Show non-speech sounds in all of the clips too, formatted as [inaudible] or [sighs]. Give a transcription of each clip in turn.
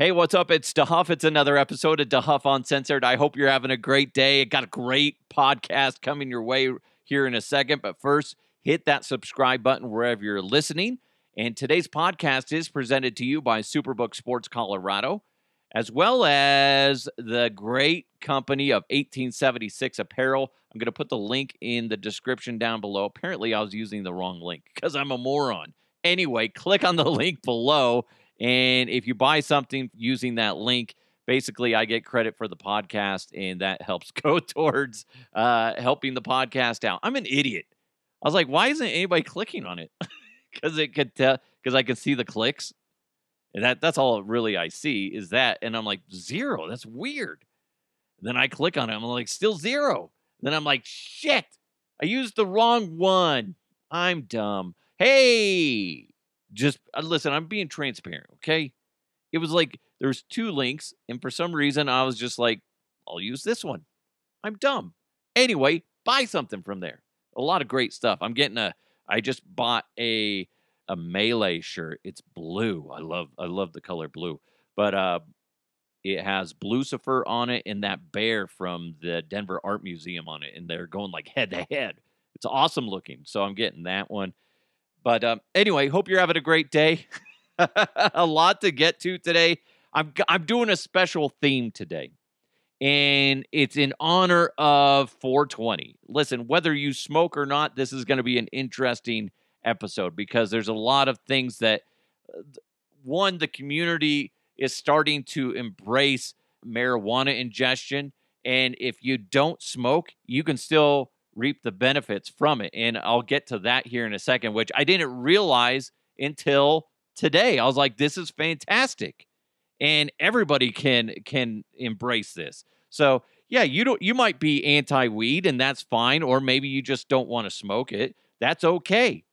Hey, what's up? It's DeHuff. It's another episode of DeHuff Uncensored. I hope you're having a great day. I got a great podcast coming your way here in a second. But first, hit that subscribe button wherever you're listening. And today's podcast is presented to you by Superbook Sports Colorado, as well as the great company of 1876 Apparel. I'm going to put the link in the description down below. Apparently, I was using the wrong link because I'm a moron. Anyway, click on the [laughs] link below and if you buy something using that link, basically I get credit for the podcast, and that helps [laughs] go towards uh, helping the podcast out. I'm an idiot. I was like, why isn't anybody clicking on it? [laughs] Because it could tell, because I can see the clicks. And that that's all really I see is that. And I'm like, zero. That's weird. Then I click on it. I'm like, still zero. Then I'm like, shit. I used the wrong one. I'm dumb. Hey, just uh, listen, I'm being transparent, okay? It was like there's two links, and for some reason I was just like, I'll use this one. I'm dumb. Anyway, buy something from there. A lot of great stuff. I'm getting a I just bought a a melee shirt. It's blue. I love I love the color blue. But uh it has Blucifer on it and that bear from the Denver Art Museum on it, and they're going like head to head. It's awesome looking. So I'm getting that one. But um, anyway, hope you're having a great day. [laughs] a lot to get to today. I'm I'm doing a special theme today, and it's in honor of 420. Listen, whether you smoke or not, this is going to be an interesting episode because there's a lot of things that uh, one the community is starting to embrace marijuana ingestion, and if you don't smoke, you can still reap the benefits from it. And I'll get to that here in a second, which I didn't realize until today. I was like, this is fantastic. And everybody can can embrace this. So yeah, you don't you might be anti-weed and that's fine, or maybe you just don't want to smoke it. That's okay.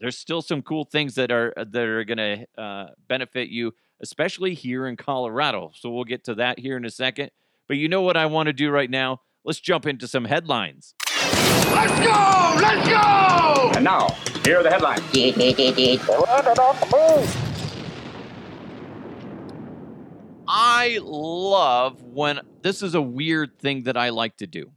There's still some cool things that are that are gonna uh, benefit you, especially here in Colorado. So we'll get to that here in a second. But you know what I want to do right now? Let's jump into some headlines. Let's go! Let's go! And now, here are the headlines. I love when this is a weird thing that I like to do.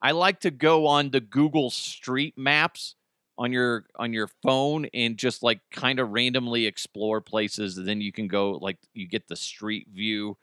I like to go on the Google Street Maps on your on your phone and just like kind of randomly explore places and then you can go like you get the street view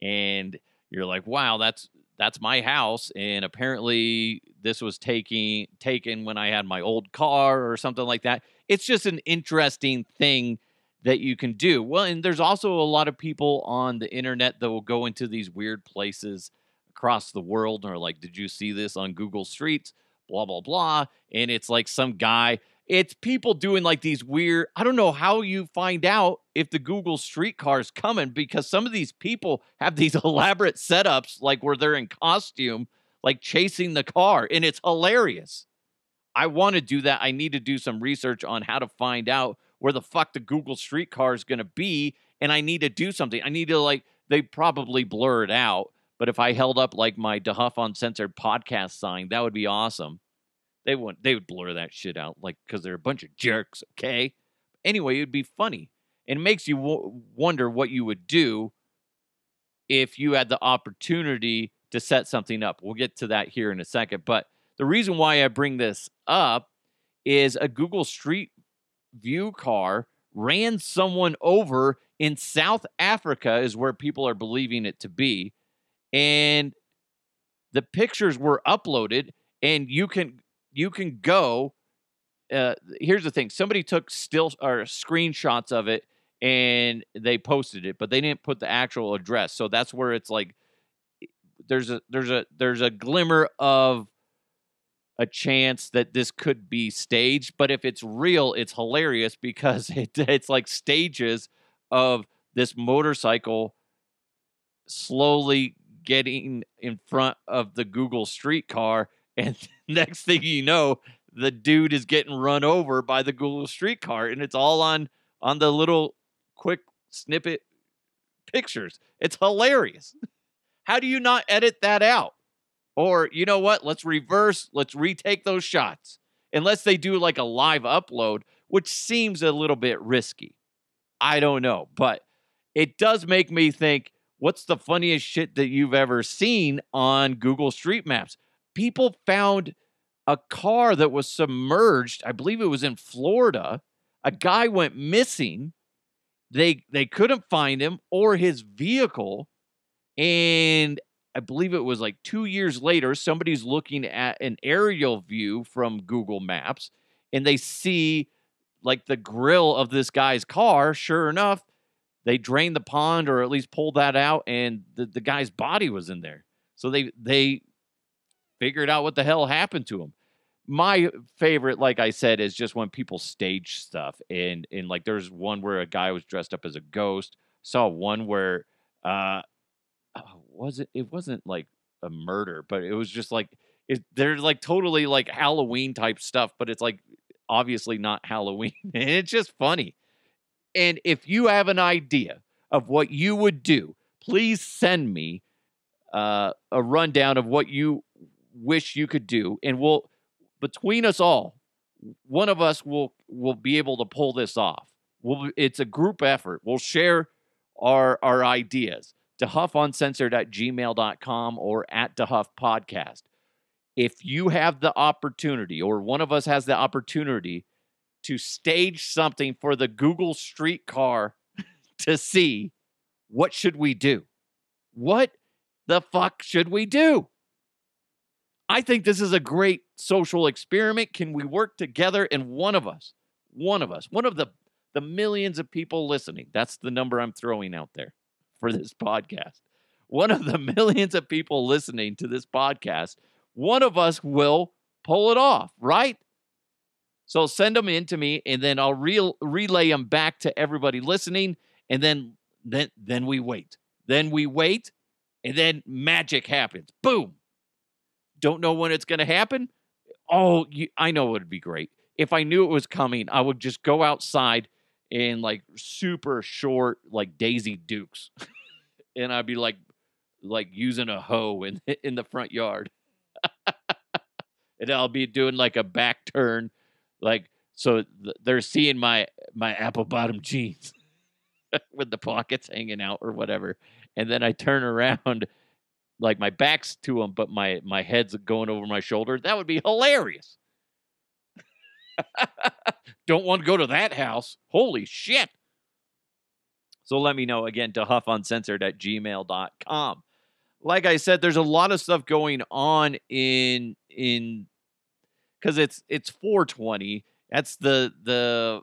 and you're like wow that's that's my house and apparently this was taking taken when I had my old car or something like that. It's just an interesting thing that you can do. Well, and there's also a lot of people on the internet that will go into these weird places across the world and are like, "Did you see this on Google Streets?" blah blah blah, and it's like some guy it's people doing like these weird i don't know how you find out if the google streetcar is coming because some of these people have these [laughs] elaborate setups like where they're in costume like chasing the car and it's hilarious. I want to do that. I need to do some research on how to find out where the fuck the google streetcar is going to be and i need to do something. I need to like they probably blur it out but if i held up like my dehuff uncensored podcast sign that would be awesome they would they would blur that shit out like because they're a bunch of jerks. Okay. Anyway, it'd be funny, and it makes you w- wonder what you would do if you had the opportunity to set something up. We'll get to that here in a second. But the reason why I bring this up is a Google Street View car ran someone over in South Africa, is where people are believing it to be. And the pictures were uploaded, and you can you can go. Uh, here's the thing: somebody took still or screenshots of it and they posted it, but they didn't put the actual address. So that's where it's like there's a there's a there's a glimmer of a chance that this could be staged, but if it's real, it's hilarious [laughs] because it, it's like stages of this motorcycle slowly getting in front of the Google streetcar and [laughs] next thing you know, the dude is getting run over by the Google streetcar, and it's all on on the little quick snippet pictures. It's hilarious. How do you not edit that out? Or you know what? Let's reverse. Let's retake those shots. Unless they do like a live upload, which seems a little bit risky. I don't know, but it does make me think what's the funniest shit that you've ever seen on Google Street Maps? People found a car that was submerged. I believe it was in Florida. A guy went missing. They they couldn't find him or his vehicle. And I believe it was like 2 years later somebody's looking at an aerial view from Google Maps and they see like the grill of this guy's car. Sure enough, they drained the pond or at least pulled that out and the, the guy's body was in there so they they figured out what the hell happened to him my favorite like i said is just when people stage stuff and and like there's one where a guy was dressed up as a ghost saw one where uh was it it wasn't like a murder but it was just like it, they're like totally like halloween type stuff but it's like obviously not halloween [laughs] and it's just funny. And if you have an idea of what you would do, please send me uh, a rundown of what you wish you could do, and we'll between us all, one of us will will be able to pull this off. We'll, it's a group effort. We'll share our our ideas. DeHuffUncensored at gmail.com or at DeHuff Podcast. If you have the opportunity, or one of us has the opportunity to stage something for the Google streetcar [laughs] to see what should we do? What the fuck should we do? I think this is a great social experiment. Can we work together? And one of us, one of us, one of the the millions of people listening, that's the number I'm throwing out there for this podcast. One of the [laughs] millions of people listening to this podcast, one of us will pull it off, right? So send them in to me, and then I'll re- relay them back to everybody listening, and then then then we wait. Then we wait, and then magic happens. Boom. Don't know when it's going to happen. Oh, you, I know it would be great if I knew it was coming. I would just go outside in like super short, like Daisy Dukes, [laughs] and I'd be like like using a hoe in [laughs] in the front yard. [laughs] and I'll be doing like a back turn like so th- they're seeing my my apple bottom jeans with the pockets hanging out or whatever and then i turn around like my back's to them but my my head's going over my shoulder that would be hilarious. [laughs] Don't want to go to that house. Holy shit. So let me know again DeHuffUncensored at gmail.com like i said there's a lot of stuff going on in in because it's it's 420. That's the the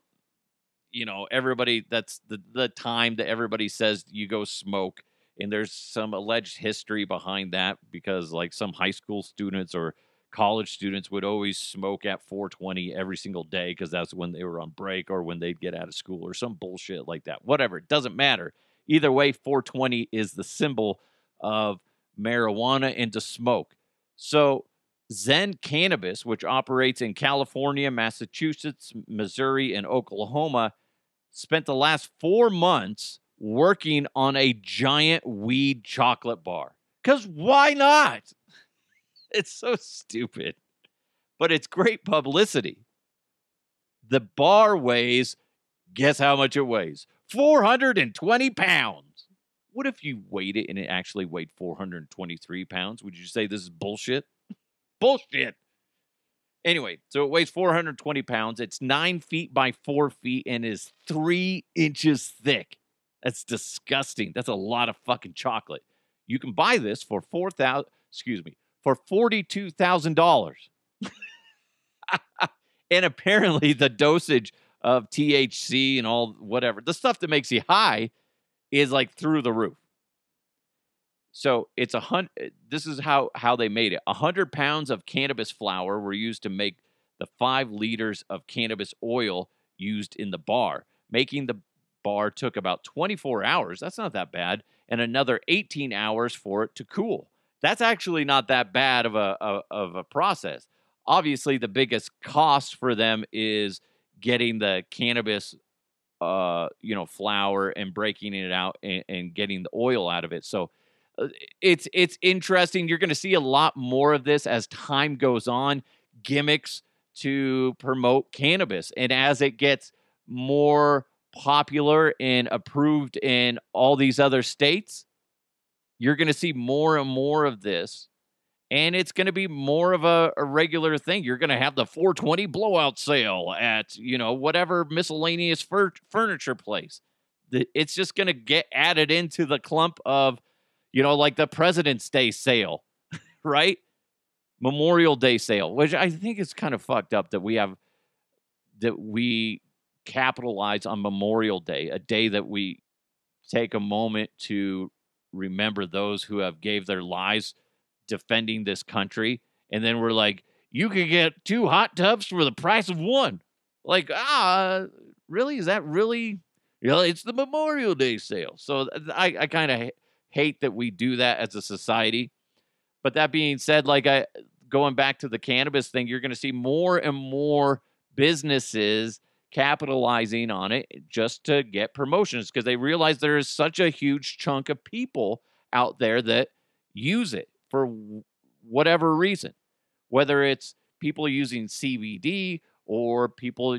you know everybody that's the the time that everybody says you go smoke and there's some alleged history behind that because like some high school students or college students would always smoke at 420 every single day because that's when they were on break or when they'd get out of school or some bullshit like that whatever it doesn't matter. Either way 420 is the symbol of marijuana and to smoke. So Zen Cannabis, which operates in California, Massachusetts, Missouri, and Oklahoma, spent the last four months working on a giant weed chocolate bar. Because why not? [laughs] It's so stupid, but it's great publicity. The bar weighs, guess how much it weighs? 420 pounds. What if you weighed it and it actually weighed 423 pounds? Would you say this is bullshit? [laughs] bullshit. Anyway, so it weighs 420 pounds. It's nine feet by four feet and is three inches thick. That's disgusting. That's a lot of fucking chocolate. You can buy this for four thousand. Excuse me, for forty-two thousand dollars. [laughs] and apparently, the dosage of THC and all whatever the stuff that makes you high is like through the roof. So it's a hundred. Eh, this is how how they made it. A hundred pounds of cannabis flower were used to make the five liters of cannabis oil used in the bar. Making the bar took about 24 hours. That's not that bad, and another 18 hours for it to cool. That's actually not that bad of a, of a process. Obviously, the biggest cost for them is getting the cannabis uh, you know, flower and breaking it out and, and, getting the oil out of it. So uh, it's it's interesting. You're going to see a lot more of this as time goes on. Gimmicks to promote cannabis, and as it gets more popular and approved in all these other states, you're going to see more and more of this. And it's going to be more of a, a regular thing. You're going to have the 420 blowout sale at, you know, whatever miscellaneous fur- furniture place. It's just going to get added into the clump of, you know, like the President's Day sale, [laughs] right? Memorial Day sale, which I think is kind of fucked up that we have that we capitalize on Memorial Day, a day that we take a moment to remember those who have gave their lives defending this country. And then we're like you could get two hot tubs for the price of one. Like ah really? Is that really you know it's the memorial day sale. So i, I kind of hate that we do that as a society. But that being said like i going back to the cannabis thing you're going to see more and more businesses capitalizing on it just to get promotions because they realize there is such a huge chunk of people out there that use it for whatever reason, whether it's people using CBD or people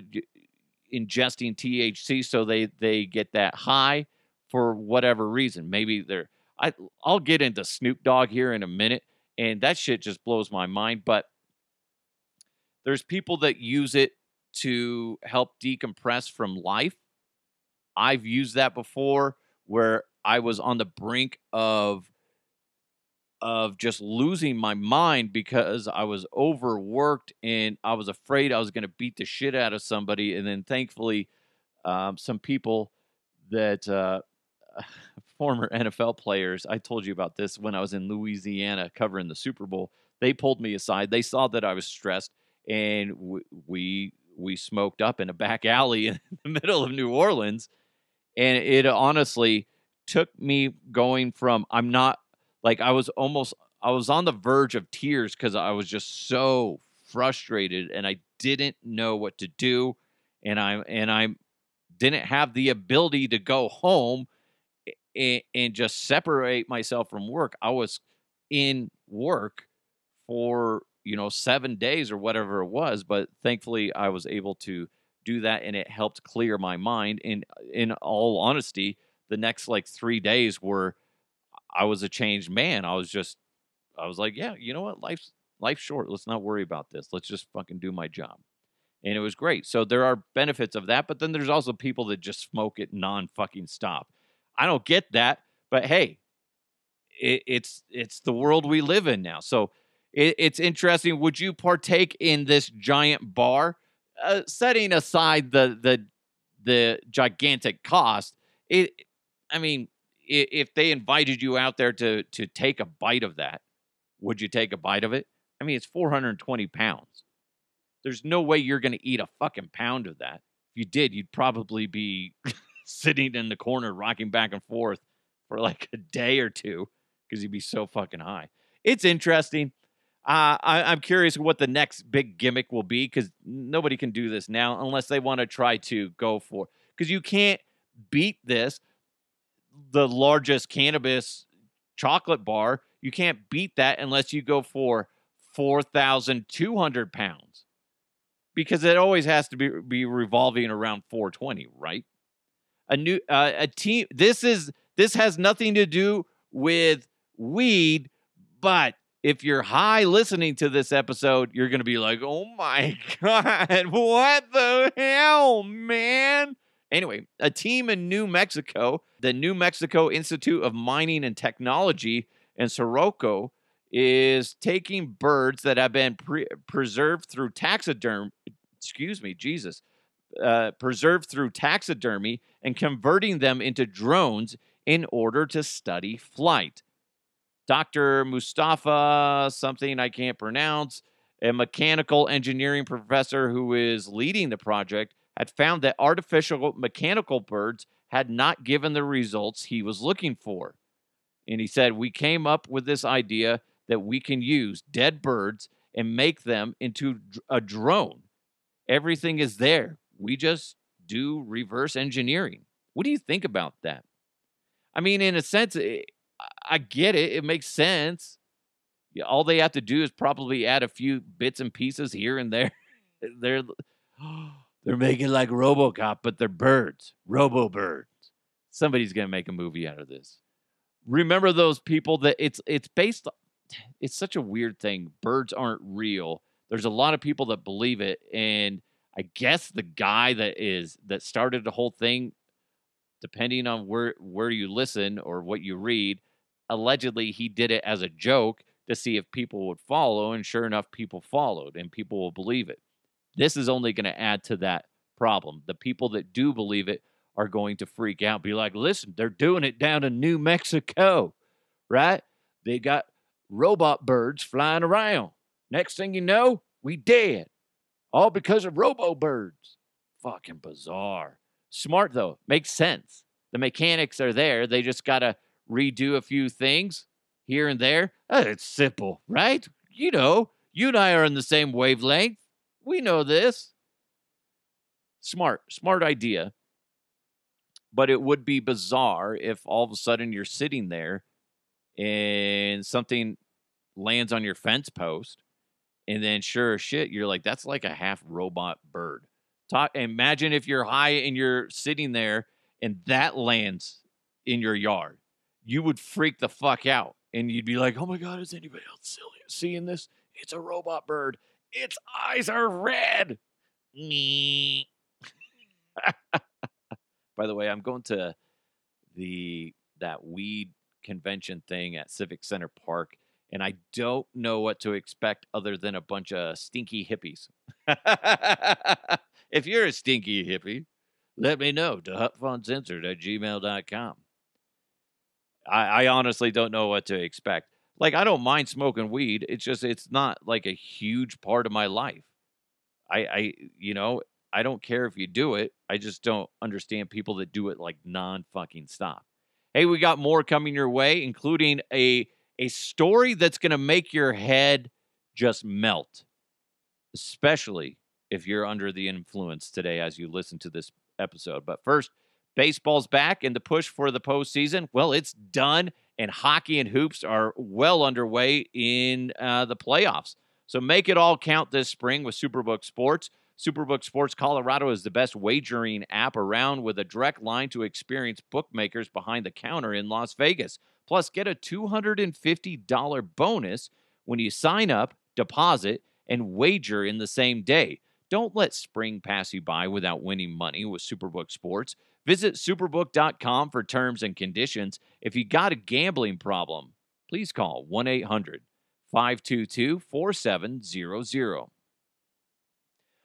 ingesting THC so they they get that high for whatever reason. Maybe they're I I'll get into Snoop Dogg here in a minute and that shit just blows my mind, but there's people that use it to help decompress from life. I've used that before where I was on the brink of of just losing my mind because I was overworked and I was afraid I was going to beat the shit out of somebody. And then thankfully, um, some people that uh, [laughs] former NFL players, I told you about this when I was in Louisiana covering the Super Bowl. They pulled me aside. They saw that I was stressed, and we we smoked up in a back alley [laughs] in the middle of New Orleans. And it honestly took me going from I'm not like I was almost I was on the verge of tears because I was just so frustrated and I didn't know what to do and I and I didn't have the ability to go home and, and just separate myself from work. I was in work for you know seven days or whatever it was, but thankfully I was able to do that and it helped clear my mind. And uh, in all honesty, the next like three days were I was a changed man. I was just I was like, yeah, you know what? Life's life's short. Let's not worry about this. Let's just fucking do my job. And it was great. So there are benefits of that, but then there's also people that just smoke it non fucking stop. I don't get that, but hey, it, it's it's the world we live in now. So it, it's interesting. Would you partake in this giant bar? Uh, setting aside the the the gigantic cost, it. I mean, if they invited you out there to to take a bite of that, would you take a bite of it? I mean, it's 420 pounds. There's no way you're going to eat a fucking pound of that. If you did, you'd probably be [laughs] sitting in the corner rocking back and forth for like a day or two because you'd be so fucking high. It's interesting. Uh, I, I'm curious what the next big gimmick will be because nobody can do this now unless they want to try to go for because you can't beat this the largest cannabis chocolate bar. You can't beat that unless you go for 4,200 pounds because it always has to be, be revolving around 420, right? A new uh, a team. This is this has nothing to do with weed, but if you're high listening to this episode, you're going to be like, "Oh my [laughs] god, what the hell, man?" Anyway, a team in New Mexico, the New Mexico Institute of Mining and Technology in Socorro, is taking birds that have been pre- preserved through taxidermy. Excuse me, Jesus. Uh, preserved through taxidermy and converting them into drones in order to study flight. Dr. Mustafa, something I can't pronounce, a mechanical engineering professor who is leading the project, had found that artificial mechanical birds had not given the results he was looking for. And he said, We came up with this idea that we can use dead birds and make them into a drone. Everything is there. We just do reverse engineering. What do you think about that? I mean, in a sense, I- get it. It makes sense. All they have to do is probably add a few bits and pieces here and there. [laughs] Hmm. They're [gasps] They're making like RoboCop, but they're birds, Robo birds. Somebody's gonna make a movie out of this. Remember those people that it's it's based. [sighs] It's such a weird thing. Birds aren't real. There's a lot of people that believe it, and I guess the guy that is that started the whole thing, depending on where where you listen or what you read, allegedly he did it as a joke to see if people would follow, and sure enough, people followed, and people will believe it. This is only going to add to that problem. The people that do believe it are going to freak out, be like, listen, they're doing it down in New Mexico, right? They got robot birds flying around. Next thing you know, we dead. All because of robo birds. Fucking bizarre. Smart though, makes sense. The mechanics are there. They just got to redo a few things here and there. Oh, it's simple, right? You know, you and I are on the same wavelength. We know this. Smart, smart idea. But it would be bizarre if all of a sudden you're sitting there and something lands on your fence post. And then, sure as shit, you're like, that's like a half robot bird. Talk, imagine if you're high and you're sitting there and that lands in your yard. You would freak the fuck out and you'd be like, "Oh my god, is anybody else seeing this? It's a robot bird. Its eyes are red." Me. [laughs] By the way, I'm going to the that weed convention thing at Civic Center Park, and I don't know what to expect other than a bunch of stinky hippies. [laughs] if you're a stinky hippie, let me know DeHuffUncensored at gmail.com. I, I honestly don't know what to expect. Like, I don't mind smoking weed. It's just, it's not like a huge part of my life. I, I, you know, I don't care if you do it. I just don't understand people that do it like non fucking stop. Hey, we got more coming your way, including a a story that's going to make your head just melt, especially if you're under the influence today as you listen to this episode. But first, Baseball's back, and the push for the postseason, well, it's done. And hockey and hoops are well underway in uh, the playoffs. So make it all count this spring with Superbook Sports. Superbook Sports Colorado is the best wagering app around with a direct line to experienced bookmakers behind the counter in Las Vegas. Plus, get a $250 bonus when you sign up, deposit, and wager in the same day. Don't let spring pass you by without winning money with Superbook Sports. Visit superbook.com for terms and conditions. If you got a gambling problem, please call 1 800 522 4700.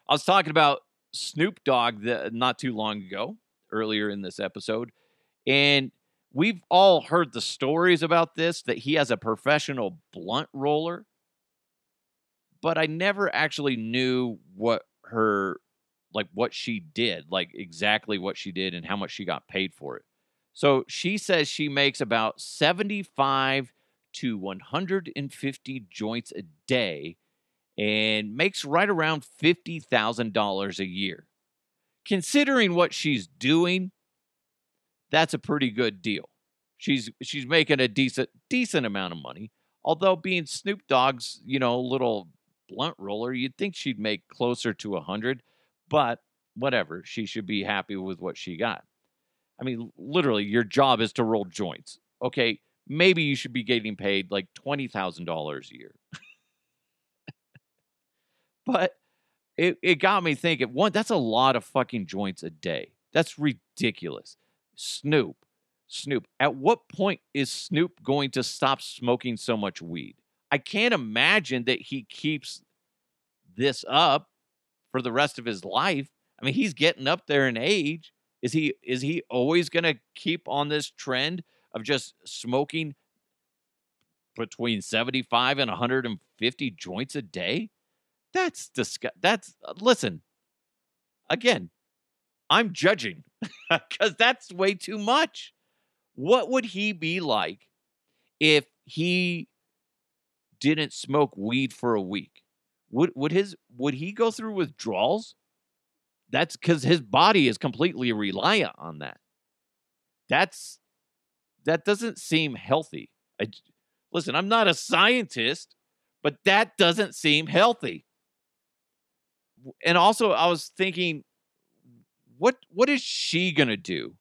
I was talking about Snoop Dogg not too long ago, earlier in this episode, and we've all heard the stories about this that he has a professional blunt roller, but I never actually knew what her like what she did, like exactly what she did and how much she got paid for it. So she says she makes about 75 to 150 joints a day and makes right around $50,000 a year. Considering what she's doing, that's a pretty good deal. She's she's making a decent decent amount of money. Although being Snoop Dogg's, you know, little blunt roller, you'd think she'd make closer to a hundred. But whatever, she should be happy with what she got. I mean, literally, your job is to roll joints. Okay, maybe you should be getting paid like $20,000 a year. [laughs] but it, it got me thinking, one, that's a lot of fucking joints a day. That's ridiculous. Snoop, Snoop, at what point is Snoop going to stop smoking so much weed? I can't imagine that he keeps this up for the rest of his life. I mean, he's getting up there in age. Is he is he always going to keep on this trend of just smoking between 75 and 150 joints a day? That's disgust. That's uh, listen. Again, I'm judging [laughs] cuz that's way too much. What would he be like if he didn't smoke weed for a week? Would would his would he go through withdrawals? That's because his body is completely reliant on that. That's that doesn't seem healthy. I, listen, I'm not a scientist, but that doesn't seem healthy. And also, I was thinking, what what is she gonna do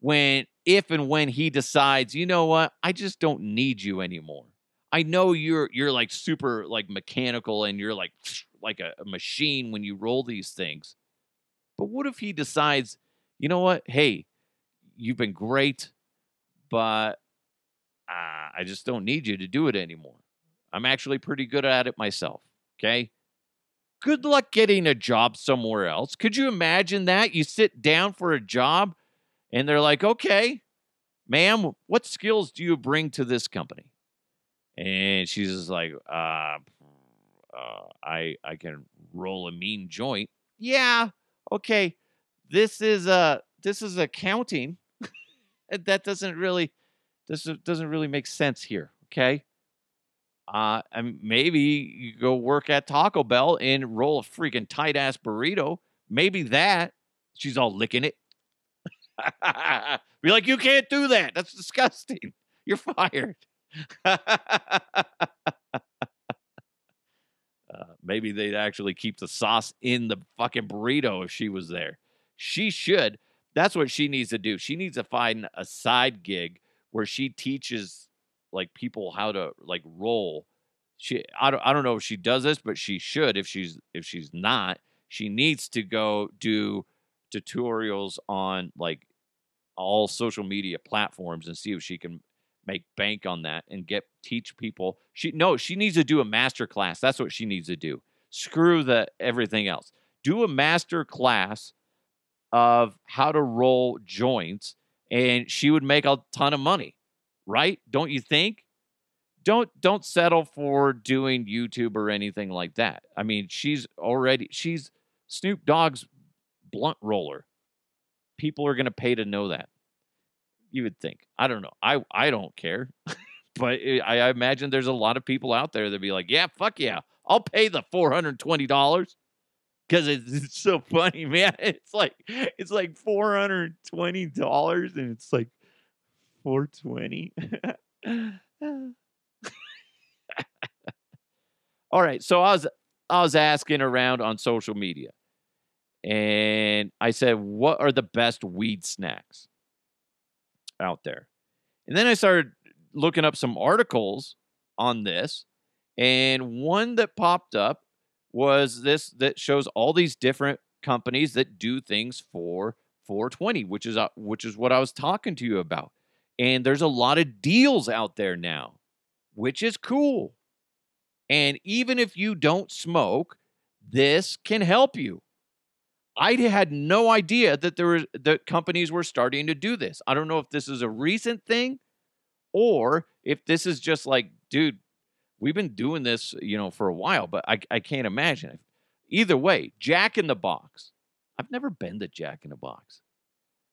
when if and when he decides, you know what, I just don't need you anymore. I know you're you're like super like mechanical and you're like like a, a machine when you roll these things. But what if he decides, you know what? Hey, you've been great, but uh, I just don't need you to do it anymore. I'm actually pretty good at it myself. Okay. Good luck getting a job somewhere else. Could you imagine that? You sit down for a job and they're like, okay, ma'am, what skills do you bring to this company? And she's just like, uh, uh, I I can roll a mean joint. Yeah, okay. This is uh this is accounting. [laughs] that doesn't really this doesn't really make sense here. Okay. Uh, mean, maybe you go work at Taco Bell and roll a freaking tight ass burrito. Maybe that. She's all licking it. [laughs] Be like, you can't do that. That's disgusting. You're fired. Uh, maybe they'd actually keep the sauce in the fucking burrito if she was there. She should. That's what she needs to do. She needs to find a side gig where she teaches like people how to like roll. She I don't I don't know if she does this, but she should if she's if she's not, she needs to go do tutorials on like all social media platforms and see if she can make bank on that and get teach people. She no, she needs to do a master class. That's what she needs to do. Screw the everything else. Do a master class of how to roll joints and she would make a ton of money, right? Don't you think? Don't don't settle for doing YouTube or anything like that. I mean, she's already she's Snoop Dogg's blunt roller. People are going to pay to know that. You would think. I don't know. I I don't care. [laughs] but it, I imagine there's a lot of people out there that be like, "Yeah, fuck yeah. I'll pay the $420." because it's, it's, [laughs] so funny, man. [laughs] It's like it's like four hundred twenty dollars, and it's like four twenty. All right, so I was I was asking around on social media, and I said, "What are the best weed snacks out there?" And then I started looking up some articles on this, and one that popped up was this that shows all these different companies that do things for 420, which is uh, which is what I was talking to you about. And there's a lot of deals out there now, which is cool. And even if you don't smoke, this can help you. I had no idea that there was that companies were starting to do this. I don't know if this is a recent thing or if this is just like, dude, we've been doing this, you know, for a while, but I, I can't imagine it. Either way, Jack in the Box. I've never been to Jack in the Box.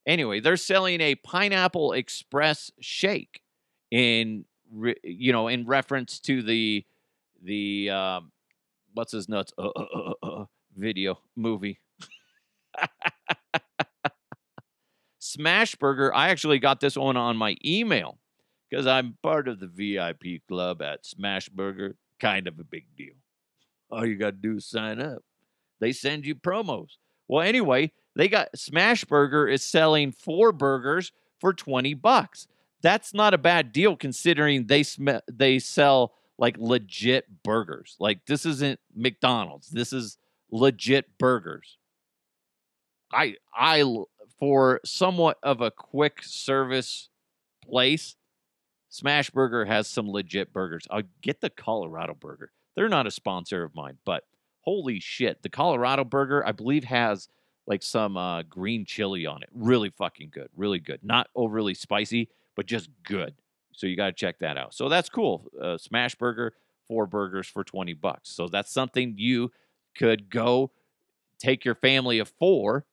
Anyway, they're selling a pineapple express shake in you know in reference to the the um, what's his nuts uh, uh, uh, uh, uh video movie. [laughs] Smashburger. I actually got this one on my email because I'm part of the VIP club at Smashburger. Kind of a big deal. All you got to do is sign up. They send you promos. Well, anyway, they got Smashburger is selling four burgers for 20 bucks. That's not a bad deal considering they sm- they sell like legit burgers. Like this isn't McDonald's. This is legit burgers. I I for somewhat of a quick service place, Smashburger has some legit burgers. I'll get the Colorado burger. They're not a sponsor of mine, but holy shit, the Colorado burger I believe has like some uh, green chili on it. Really fucking good. Really good. Not overly spicy, but just good. So you got to check that out. So that's cool. Uh, Smashburger, four burgers for 20 bucks. So that's something you could go take your family of four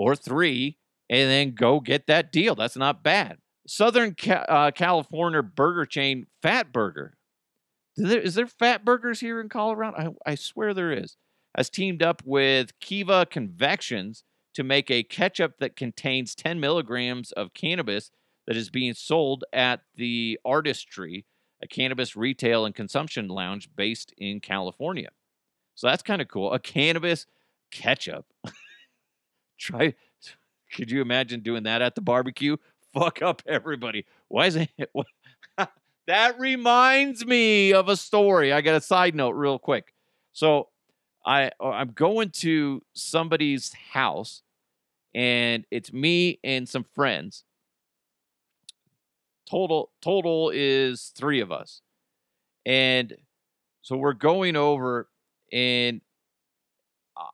or three and then go get that deal. That's not bad. Southern Ca- uh, California burger chain Fat Burger. Is there, is there Fat Burgers here in Colorado? I, I swear there is. Has teamed up with Kiva Confections to make a ketchup that contains 10 milligrams of cannabis that is being sold at the Artist Tree, a cannabis retail and consumption lounge based in California. So that's kind of cool. A cannabis ketchup. [laughs] Try. [laughs] Could you imagine doing that at the barbecue? Fuck up everybody. Why is it? [laughs] [laughs] that reminds me of a story. I got a side note real quick. So I uh, I'm going to somebody's house, and it's me and some friends. Total total is three of us, and so we're going over, and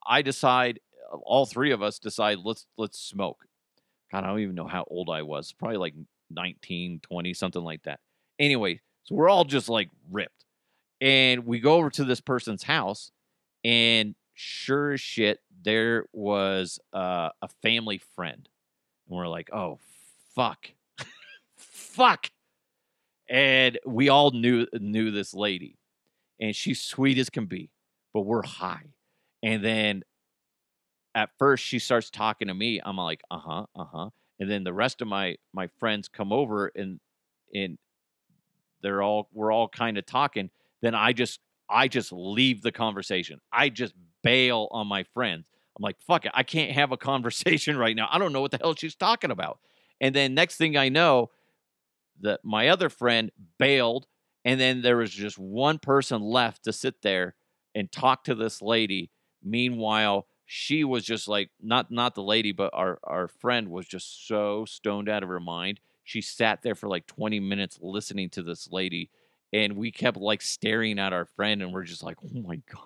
I decide all three of us decide let's let's smoke. God, I don't even know how old I was. Probably like 19, 20, something like that. Anyway, so we're all just like ripped. And we go over to this person's house, and sure as shit, there was uh, a family friend. And we're like, oh, fuck. [laughs] fuck. And we all knew knew this lady. And she's sweet as can be, but we're high. And then at first she starts talking to me. I'm like, uh huh, uh huh. And then the rest of my my friends come over and and they're all we're all kind of talking. Then I just I just leave the conversation. I just bail on my friends. I'm like, fuck it, I can't have a [laughs] conversation right now. I don't know what the hell she's talking about. And then next thing I know, that my other friend bailed, and then there was just one person left to sit there and talk to this lady. Meanwhile, she was just like not not the lady, but our our friend was just so stoned out of her mind. She sat there for like 20 minutes listening to this lady, and we kept like staring at our friend, and we're just like, oh my god.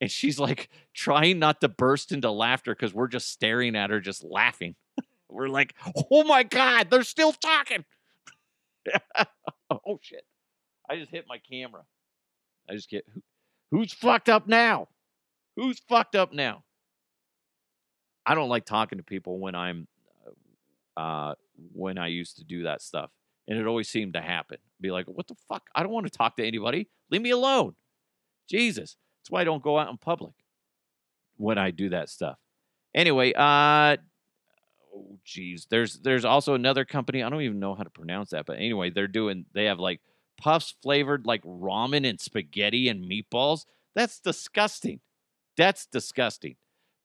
And she's like trying not to burst into laughter because we're just staring at her, just laughing. [laughs] we're like, oh my god, they're still talking. [laughs] oh shit! I just hit my camera. I just get who, who's fucked up now? Who's fucked up now? I don't like talking to people when I'm uh when I used to do that stuff. And it always seemed to happen. Be like, what the fuck? I don't want to talk to anybody. Leave me alone. Jesus. That's why I don't go out in public when I do that stuff. Anyway, uh oh geez. There's there's also another company. I don't even know how to pronounce that, but anyway, they're doing they have like puffs flavored like ramen and spaghetti and meatballs. That's disgusting. That's disgusting.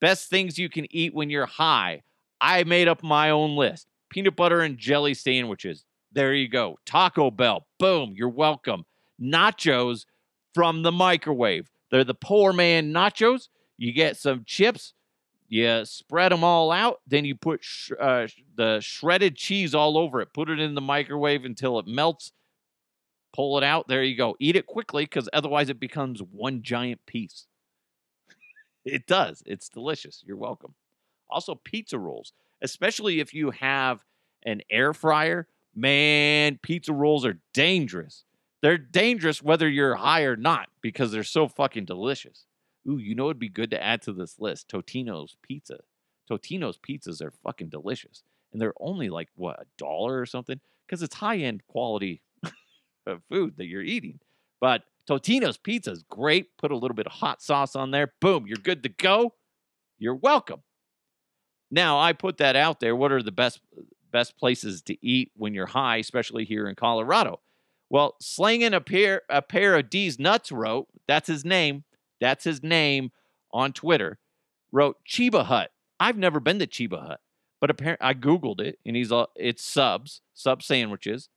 Best things you can eat when you're high. I made up my own list. Peanut butter and jelly sandwiches. There you go. Taco Bell. Boom. You're welcome. Nachos from the microwave. They're the poor man nachos. You get some chips, you spread them all out, then you put sh- uh, the shredded cheese all over it. Put it in the microwave until it melts. Pull it out. There you go. Eat it quickly because otherwise it becomes one giant piece. It does. It's delicious. You're welcome. Also, pizza rolls, especially if you have an air fryer. Man, pizza rolls are dangerous. They're dangerous whether you're high or not because they're so fucking delicious. Ooh, you know it'd be good to add to this list Totino's pizza. Totino's pizzas are fucking delicious. And they're only like, what, a dollar or something? Because it's high end quality [laughs] food that you're eating. But Totino's pizza is great. Put a little bit of hot sauce on there. Boom, you're good to go. You're welcome. Now, I put that out there. What are the best best places to eat when you're high, especially here in Colorado? Well, slinging a pair a pair of D's nuts wrote, that's his name. That's his name on Twitter. Wrote Chiba Hut. I've never been to Chiba Hut, but apparently I googled it and he's uh, it's subs, sub sandwiches,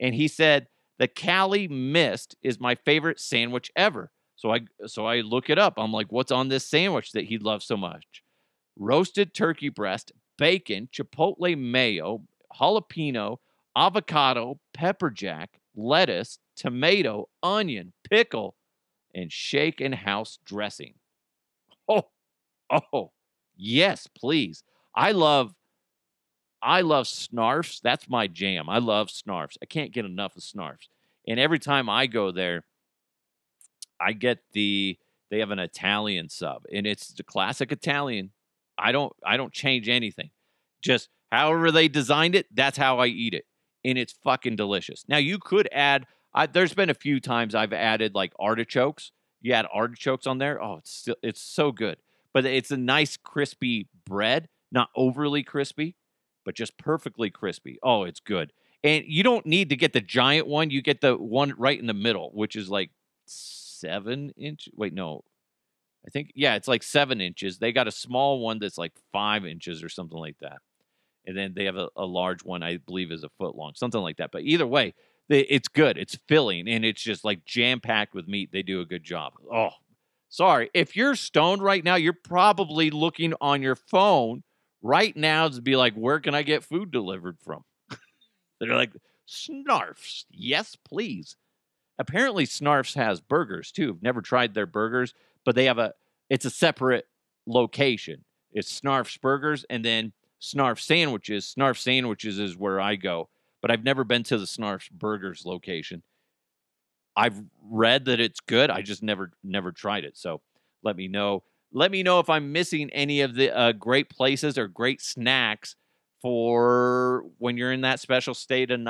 and he said the Cali Mist is my favorite sandwich ever. So I so I look it up. I'm like, what's on this sandwich that he loves so much? Roasted turkey breast, bacon, chipotle mayo, jalapeno, avocado, pepper jack, lettuce, tomato, onion, pickle, and shaken house dressing. Oh, oh, yes, please. I love I love snarfs. That's my jam. I love snarfs. I can't get enough of snarfs. And every time I go there, I get the they have an Italian sub and it's the classic Italian. I don't I don't change anything. Just however they designed it, that's how I eat it. And it's fucking delicious. Now you could add I, there's been a few times I've added like artichokes. You add artichokes on there. Oh, it's still it's so good. But it's a nice crispy bread, not overly crispy but just perfectly crispy. Oh, it's good. And you don't need to get the giant one. You get the one right in the middle, which is like seven inch. Wait, no, I think yeah, it's like seven inches. They got a small one that's like five inches or something like that, and then they have a, a large one I believe is a foot long, something like that. But either way, they, it's good. It's filling and it's just like jam packed with meat. They do a good job. Oh, sorry. If you're stoned right now, you're probably looking on your phone right now to be like, where can I get food delivered from? [laughs] They're like, Snarfs. Yes, please. Apparently, Snarfs has burgers too. Never tried their burgers, but they have a it's a separate location. It's Snarf's Burgers and then Snarf Sandwiches. Snarf Sandwiches is where I go, but I've never been to the Snarf's Burgers location. I've read that it's good. I just never never tried it. So let me know. Let me know if I'm missing any of the uh, great places or great snacks for when you're in that special state of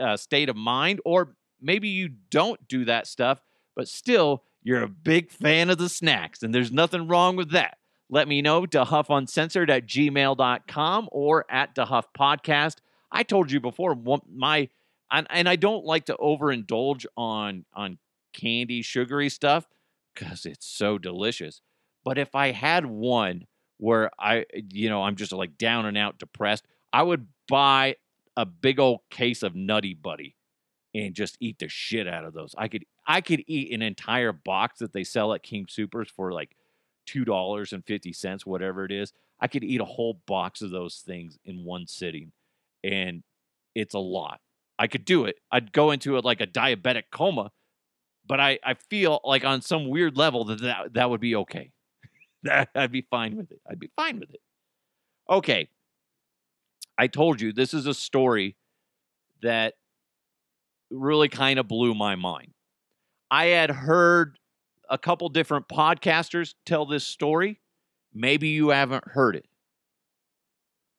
uh, state of mind, or maybe you don't do that stuff, but still you're a big fan of the snacks, and there's nothing wrong with that. Let me know, DeHuffUncensored at gmail.com or at DeHuff Podcast. I told you before, my and, and I don't like to overindulge on on candy, sugary stuff because it's so delicious. But if I had one where I, you know, I'm just like down and out depressed, I would buy a big old case of Nutty Buddy and just eat the shit out of those. I could I could eat an entire box that they sell at King Supers for like two dollars and fifty cents, whatever it is. I could eat a whole box of those things in one sitting, and it's a lot. I could do it. I'd go into it like a diabetic coma, but I I feel like on some weird level that that, that would be okay. [laughs] I'd be fine with it. I'd be fine with it. Okay. I told you this is a story that really kind of blew my mind. I had heard a couple different podcasters tell this story. Maybe you haven't heard it.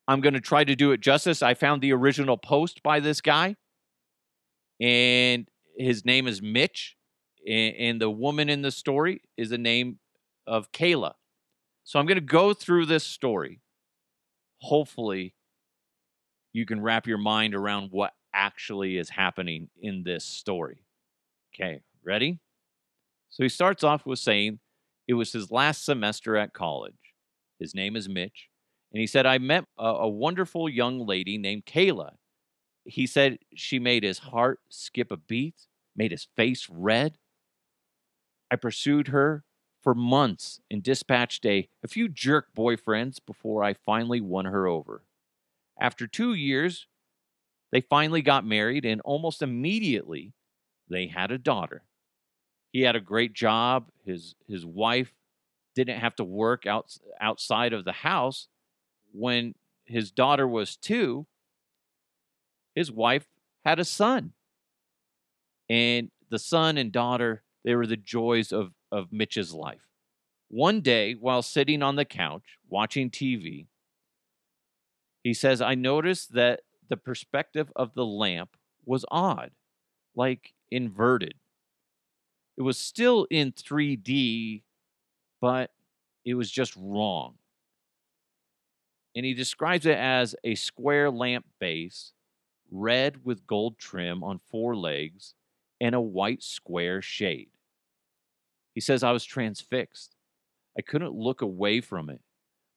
I'm going to try to do it justice. I found the original post by this guy, and his name is Mitch, and the woman in the story is the name of Kayla. So I'm going to go through this story. Hopefully, you can wrap your mind around what actually is happening in this story. Okay, ready? So he starts off with saying it was his last semester at college. His name is Mitch. And he said, I met a, a wonderful young lady named Kayla. He said she made his heart skip a beat, made his face red. I pursued her for months and dispatched a, a few jerk boyfriends before I finally won her over. After two years, they finally got married, and almost immediately, they had a daughter. He had a great job. His his wife didn't have to work out, outside of the house. When his daughter was two, his wife had a son. And the son and daughter, they were the joys of, of Mitch's life. One day, while sitting on the couch watching TV, he says, I noticed that the perspective of the lamp was odd, like inverted. It was still in 3D, but it was just wrong. And he describes it as a square lamp base, red with gold trim on four legs, and a white square shade. He says, I was transfixed. I couldn't look away from it.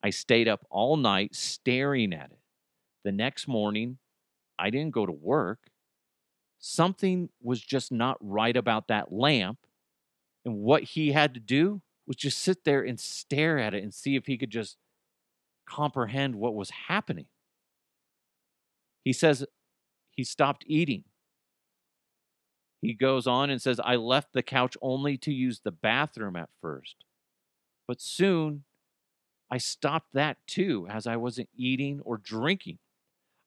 I stayed up all night staring at it. The next morning, I didn't go to work. Something was just not right about that lamp. And what he had to do was just sit there and stare at it and see if he could just comprehend what was happening. He says he stopped eating. He goes on and says, I left the couch only to use the bathroom at first. But soon I stopped that too, as I wasn't eating or drinking.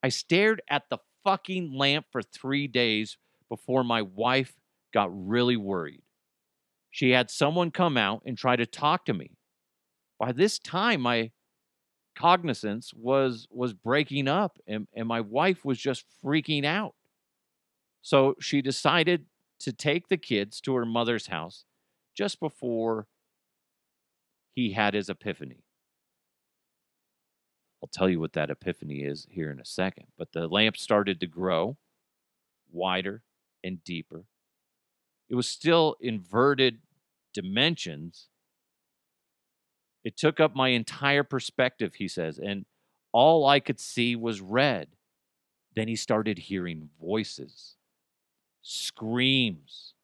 I stared at the fucking lamp for three days before my wife got really worried. She had someone come out and try to talk to me. By this time, my cognizance was was breaking up and, and my wife was just freaking out. So she decided to take the kids to her mother's house just before he had his epiphany. I'll tell you what that epiphany is here in a second. But the lamp started to grow wider and deeper. It was still inverted dimensions, It took up my entire perspective, he says, and all I could see was red. Then he started hearing voices, screams,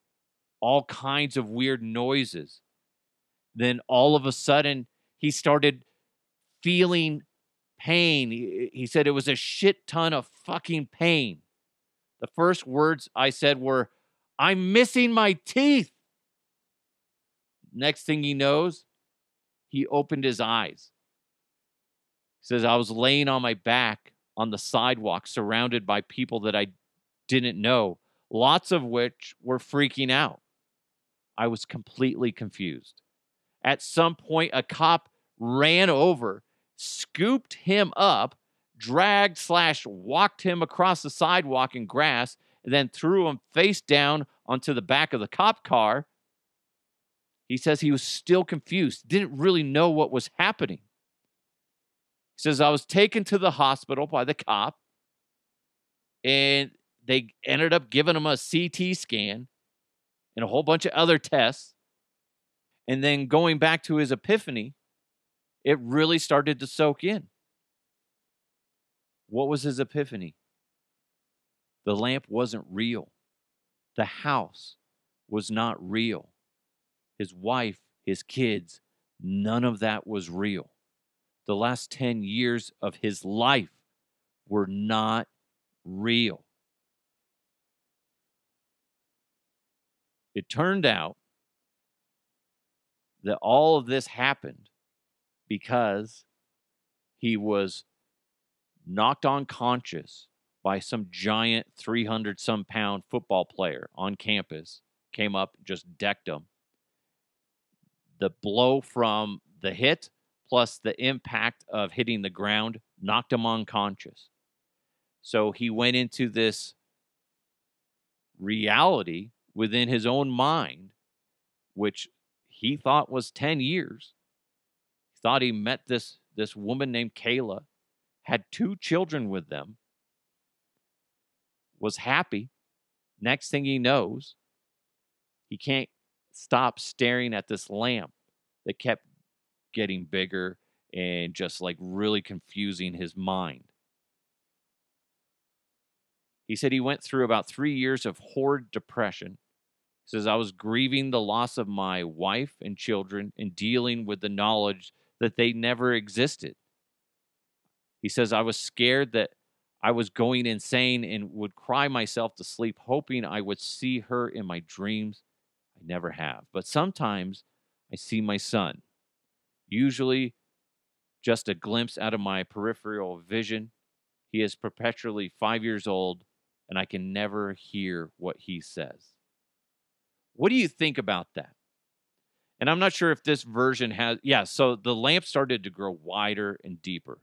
all kinds of weird noises. Then all of a sudden, he started feeling pain. He, he said it was a shit ton of fucking pain. The first words I said were, I'm missing my teeth. Next thing he knows, he opened his eyes. He says, I was laying on my back on the sidewalk, surrounded by people that I didn't know, lots of which were freaking out. I was completely confused. At some point, a cop ran over, scooped him up, dragged slash walked him across the sidewalk in grass, and then threw him face down onto the back of the cop car. He says he was still confused, didn't really know what was happening. He says, I was taken to the hospital by the cop, and they ended up giving him a CT scan and a whole bunch of other tests. And then going back to his epiphany, it really started to soak in. What was his epiphany? The lamp wasn't real. The house was not real. His wife, his kids, none of that was real. The last 10 years of his life were not real. It turned out that all of this happened because he was knocked unconscious by some giant 300 some pound football player on campus, came up, just decked him. The blow from the hit plus the impact of hitting the ground knocked him unconscious. So he went into this reality within his own mind, which he thought was 10 years. He thought he met this, this woman named Kayla, had two children with them, was happy. Next thing he knows, he can't stop staring at this lamp that kept getting bigger and just like really confusing his mind. He said he went through about three years of horrid depression says, I was grieving the loss of my wife and children and dealing with the knowledge that they never existed. He says, I was scared that I was going insane and would cry myself to sleep, hoping I would see her in my dreams. I never have. But sometimes I see my son, usually just a glimpse out of my peripheral vision. He is perpetually five years old, and I can never hear what he says. What do you think about that? And I'm not sure if this version has, yeah, so the lamp started to grow wider and deeper.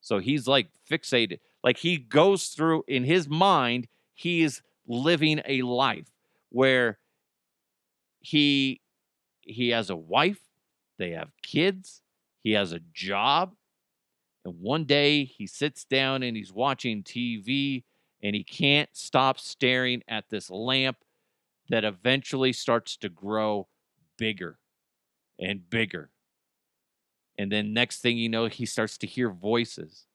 So he's like fixated. Like he goes through in his mind, he is living a life where he he has a wife, they have kids, he has a job, and one day he sits down and he's watching TV and he can't stop staring at this lamp that eventually starts to grow bigger and bigger. And then next thing you know, he starts to hear voices,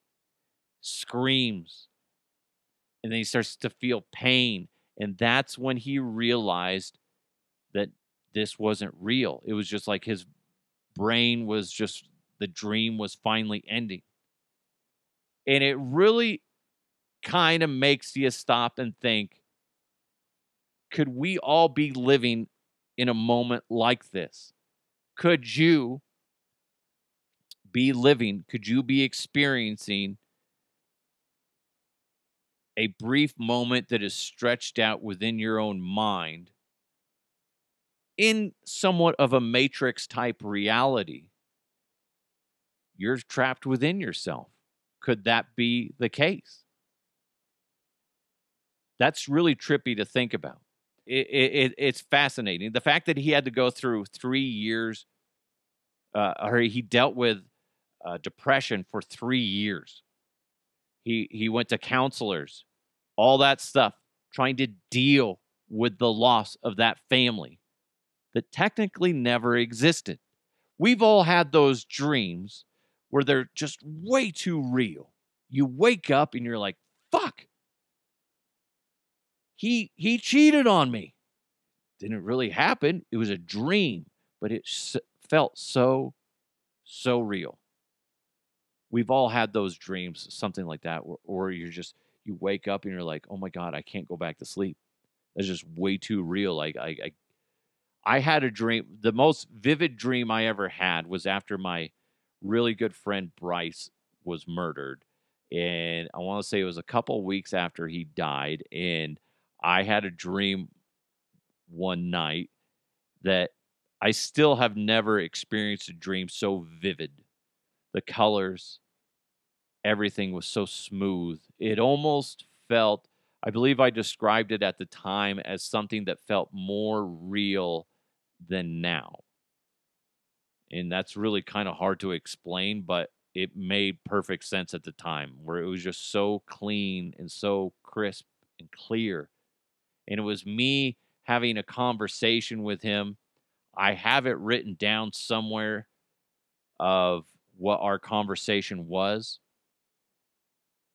screams, and then he starts to feel pain. And that's when he realized that this wasn't real. It was just like his brain was just, the dream was finally ending. And it really kind of makes you stop and think could we all be living in a moment like this? Could you be living? Could you be experiencing a brief moment that is stretched out within your own mind in somewhat of a matrix type reality? You're trapped within yourself. Could that be the case? That's really trippy to think about it, it, it's fascinating. The fact that he had to go through three years, uh, or he dealt with uh, depression for three years. He he went to counselors, all that stuff, trying to deal with the loss of that family that technically never existed, We've all had those dreams where they're just way too real. You wake up and you're like, fuck. He he cheated on me. Didn't really happen. It was a dream, but it s- felt so so real. We've all had those dreams, something like that, or, or you're just you wake up and you're like, oh my god, I can't go back to sleep. That's just way too real. Like I, I, I had a dream. The most vivid dream I ever had was after my really good friend Bryce was murdered, and I want to say it was a couple weeks after he died, and I had a dream one night that I still have never experienced a dream so vivid. The colors, everything was so smooth. It almost felt, I believe I described it at the time as something that felt more real than now. And that's really kind of hard to explain, but it made perfect sense at the time where it was just so clean and so crisp and clear. And it was me having a conversation with him. I have it written down somewhere of what our conversation was.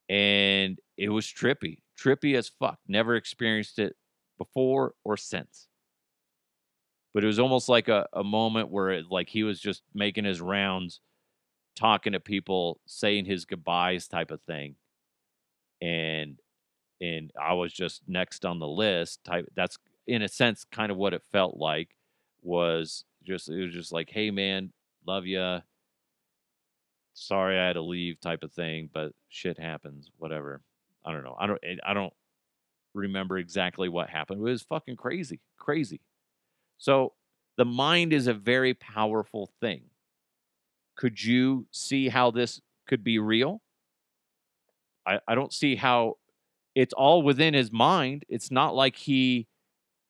And it was trippy, trippy as fuck. Never experienced it before or since. But it was almost like a, a moment where it, like he was just making his rounds, talking to people, saying his goodbyes type of thing. And and I was just next on the list type that's in a sense kind of what it felt like was just it was just like hey man love you sorry i had to leave type of thing but shit happens whatever. I don't know. I don't i don't remember exactly what happened it was fucking crazy crazy. So the mind is a very powerful thing. Could you see how this could be real? I, I don't see how it's all within his mind it's not like he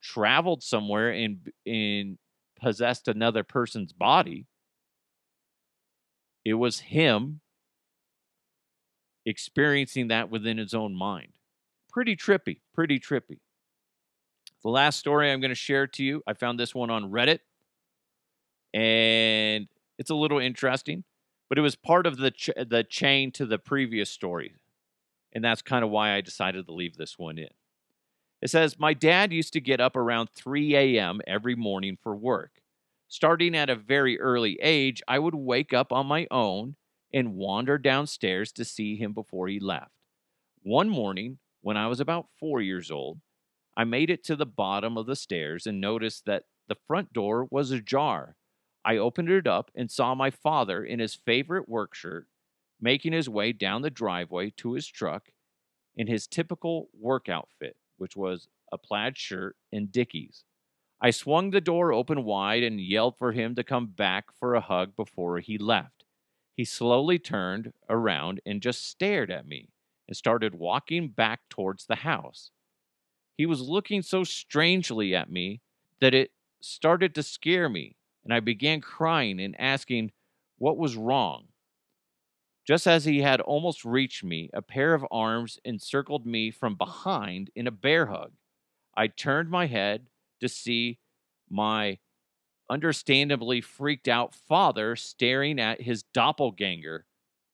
traveled somewhere and and possessed another person's body. It was him experiencing that within his own mind. Pretty trippy, pretty trippy. The last story I'm going to share to you, I found this one on Reddit and it's a little interesting, but it was part of the ch- the chain to the previous story. And that's kind of why I decided to leave this one in. It says, My dad used to get up around 3 a.m. every morning for work. Starting at a very early age, I would wake up on my own and wander downstairs to see him before he left. One morning, when I was about four years old, I made it to the bottom of the stairs and noticed that the front door was ajar. I opened it up and saw my father in his favorite work shirt making his way down the driveway to his truck in his typical work outfit which was a plaid shirt and Dickies. I swung the door open wide and yelled for him to come back for a hug before he left. He slowly turned around and just stared at me and started walking back towards the house. He was looking so strangely at me that it started to scare me, and I began crying and asking what was wrong. Just as he had almost reached me, a pair of arms encircled me from behind in a bear hug. I turned my head to see my understandably freaked out father staring at his doppelganger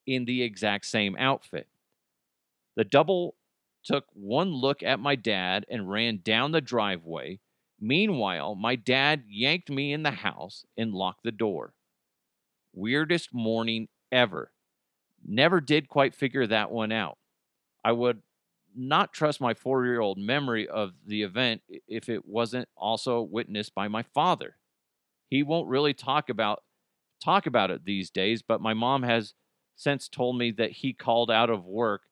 in the exact same outfit. The double took one look at my dad and ran down the driveway. Meanwhile, my dad yanked me in the house and locked the door. Weirdest morning ever. Never did quite figure that one out. I would not trust my four year old memory of the event if it wasn't also witnessed by my father. He won't really talk about talk about it these days, but my mom has since told me that he called out of work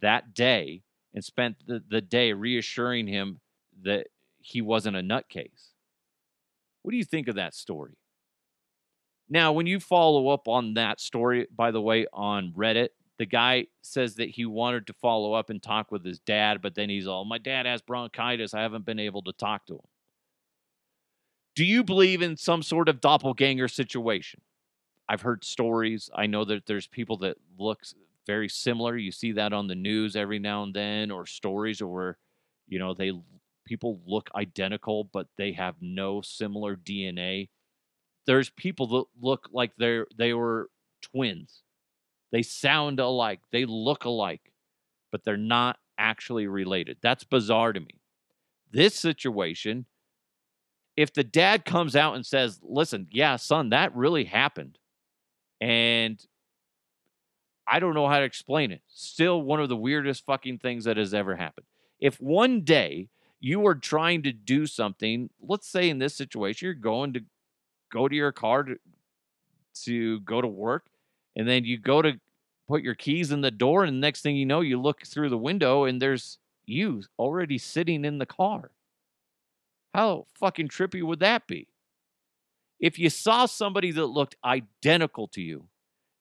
that day and spent the, the day reassuring him that he wasn't a nutcase. What do you think of that story? Now, when you follow up on that story, by the way, on Reddit, the guy says that he wanted to follow up and talk with his dad, but then he's all, My dad has bronchitis. I haven't been able to talk to him. Do you believe in some sort of doppelganger situation? I've heard stories. I know that there's people that look very similar. You see that on the news every now and then, or stories where, you know, they people look identical, but they have no similar DNA. There's people that look like they're they were twins. They sound alike, they look alike, but they're not actually related. That's bizarre to me. This situation, if the dad comes out and says, "Listen, yeah, son, that really happened." And I don't know how to explain it. Still one of the weirdest fucking things that has ever happened. If one day you are trying to do something, let's say in this situation, you're going to go to your car to, to go to work, and then you go to put your keys in the door, and the next thing you know, you look through the window and there's you already sitting in the car. How fucking trippy would that be? If you saw somebody that looked identical to you,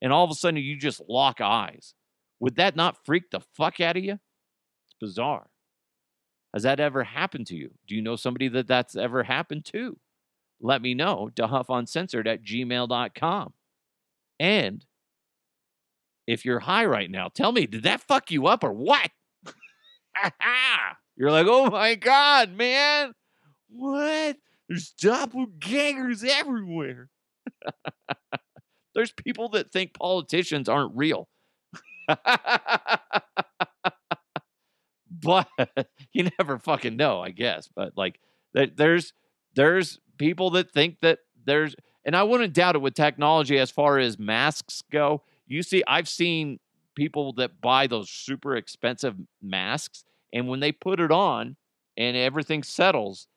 and all of a sudden you just lock eyes, would that not freak the fuck out of you? It's bizarre. Has that ever happened to you? Do you know somebody that that's ever happened to? Let me know. DeHuffUncensored at gmail.com. And if you're high right now, tell me, did that fuck you up or what? [laughs] you're like, oh my God, man. What? There's doppelgangers everywhere. [laughs] There's people that think politicians aren't real. [laughs] but you never fucking know, I guess. But like there's there's people that think that there's and I wouldn't doubt it with technology as far as masks go. You see, I've seen people that buy those super expensive masks, and when they put it on and everything settles,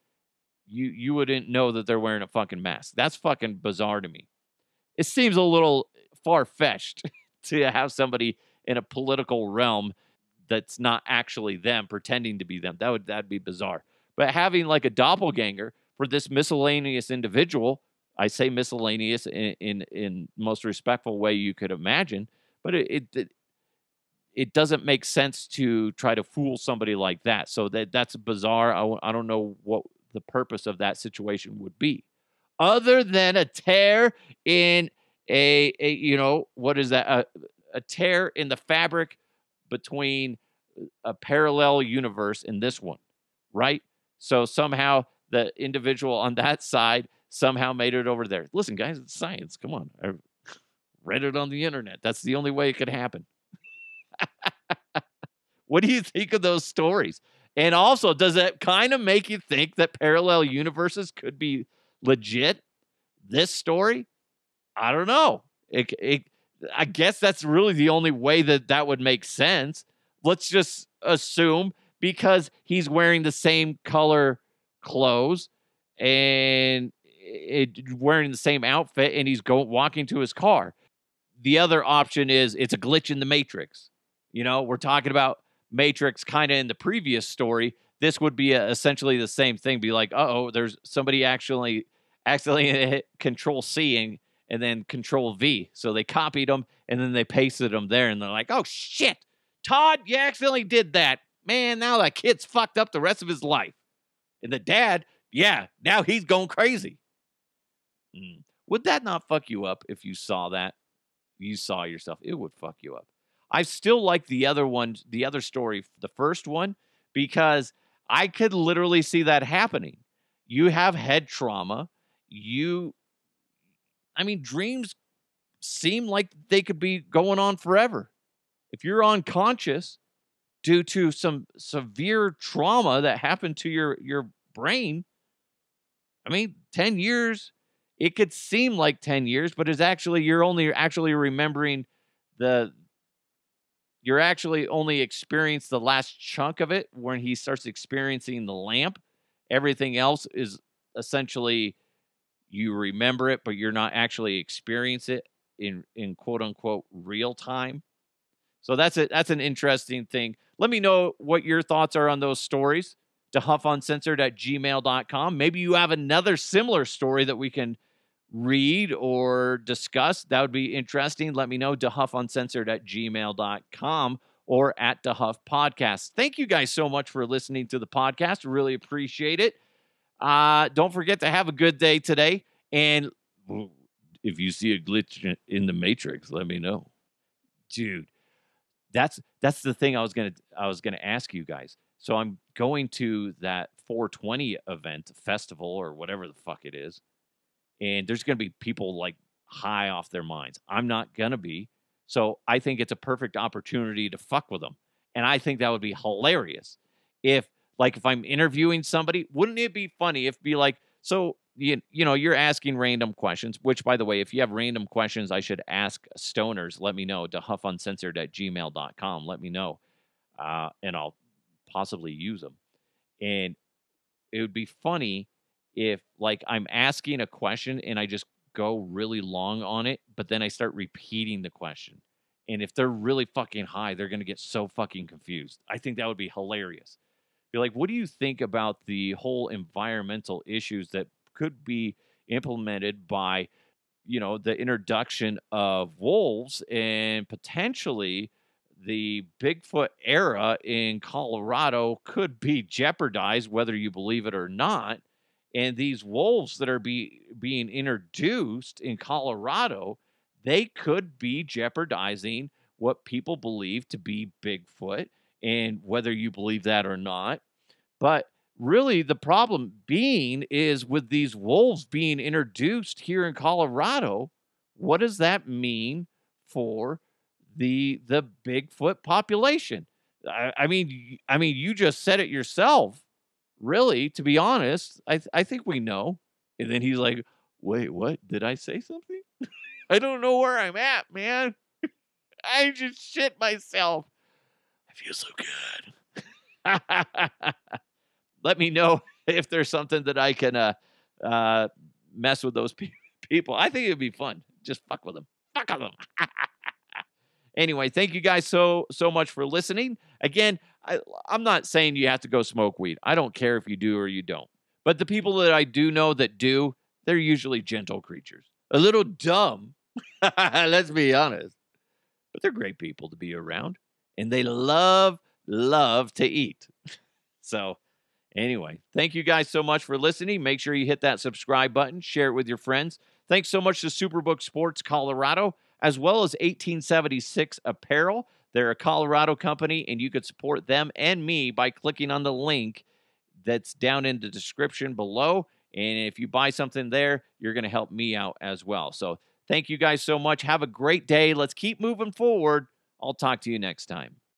you you wouldn't know that they're wearing a fucking mask. That's fucking bizarre to me. It seems a little far fetched [laughs] to have somebody in a political realm that's not actually them pretending to be them. That would that'd be bizarre. But having like a doppelganger for this miscellaneous individual, I say miscellaneous in in, in most respectful way you could imagine, but it, it it doesn't make sense to try to fool somebody like that. So that that's bizarre. I, I don't know what the purpose of that situation would be, other than a tear in a, a you know what is that a, a tear in the fabric between a parallel universe in this one, right? So somehow the individual on that side somehow made it over there. Listen, guys, it's science. Come on. I read it on the internet. That's the only way it could happen. [laughs] what do you think of those stories? And also, does that kind of make you think that parallel universes could be legit? This story? I don't know. It, it, I guess that's really the only way that that would make sense. Let's just assume because he's wearing the same color clothes and it, wearing the same outfit and he's going walking to his car. The other option is it's a glitch in the matrix. You know, we're talking about matrix kind of in the previous story. This would be a, essentially the same thing. Be like, oh, there's somebody actually accidentally [laughs] hit Control C and and then Control V. So they copied them and then they pasted them there, and they're like, "Oh shit, Todd, you accidentally did that, man. Now that kid's fucked up the rest of his life." And the dad, yeah, now he's going crazy. Mm. Would that not fuck you up if you saw that? You saw yourself. It would fuck you up. I still like the other one, the other story, the first one, because I could literally see that happening. You have head trauma. You I mean, dreams seem like they could be going on forever. If you're unconscious due to some severe trauma that happened to your your brain, I mean, 10 years, it could seem like 10 years, but it's actually you're only actually remembering the you're actually only experienced the last chunk of it when he starts experiencing the lamp. Everything else is essentially you remember it, but you're not actually experience it in in quote unquote real time. So that's it. That's an interesting thing. Let me know what your thoughts are on those stories DeHuffUncensored at gmail.com. Maybe you have another similar story that we can read or discuss. That would be interesting. Let me know DeHuffUncensored at gmail.com or at DeHuff Podcast. Thank you guys so much for listening to the podcast. Really appreciate it. Uh, don't forget to have a good day today. And if you see a glitch in the matrix, let me know. Dude, that's that's the thing I was gonna I was gonna ask you guys. So I'm going to that 420 event, festival, or whatever the fuck it is. and there's to be people like high off their minds. I'm not to be. So I think it's a perfect opportunity to fuck with them. And I think that would be hilarious if like if I'm interviewing somebody, wouldn't it be funny if be like, so you, you know, you're asking random questions, which by the way, if you have random questions I should ask stoners, let me know DeHuffUncensored at gmail.com. Let me know. Uh, and I'll possibly use them. And it would be funny if like I'm asking a question and I just go really long on it, but then I start repeating the question. And if they're really fucking high, they're going to get so fucking confused. I think that would be hilarious. Be like, what do you think about the whole environmental issues that could be implemented by, you know, the introduction of wolves and potentially the Bigfoot era in Colorado could be jeopardized, whether you believe it or not. And these wolves that are be, being introduced in Colorado, they could be jeopardizing what people believe to be Bigfoot, and whether you believe that or not. But really, the problem being is with these wolves being introduced here in Colorado, what does that mean for the the Bigfoot population. I, I mean, I mean, you just said it yourself. Really, to be honest, I th- I think we know. And then he's like, "Wait, what? Did I say something? [laughs] I don't know where I'm at, man. [laughs] I just shit myself. I feel so good. [laughs] Let me know [laughs] if there's something that I can uh, uh, mess with those [laughs] pe- people. I think it'd be fun. Just fuck with them. Fuck with them. [laughs] Anyway, thank you guys so so much for listening. Again, I, I'm not saying you have to go smoke weed. I don't care if you do or you don't. But the people that I do know that do, they're usually gentle creatures. A little dumb, let's be honest. But they're great people to be around. And they love, love to eat. so, anyway, thank you guys so much for listening. Make sure you hit that subscribe button, share it with your friends. Thanks so much to Superbook Sports Colorado as well as 1876 Apparel. They're a Colorado company, and you could support them and me by clicking on the link that's down in the description below. And if you buy something there, you're going to help me out as well. So thank you guys so much. Have a great day. Let's keep moving forward. I'll talk to you next time.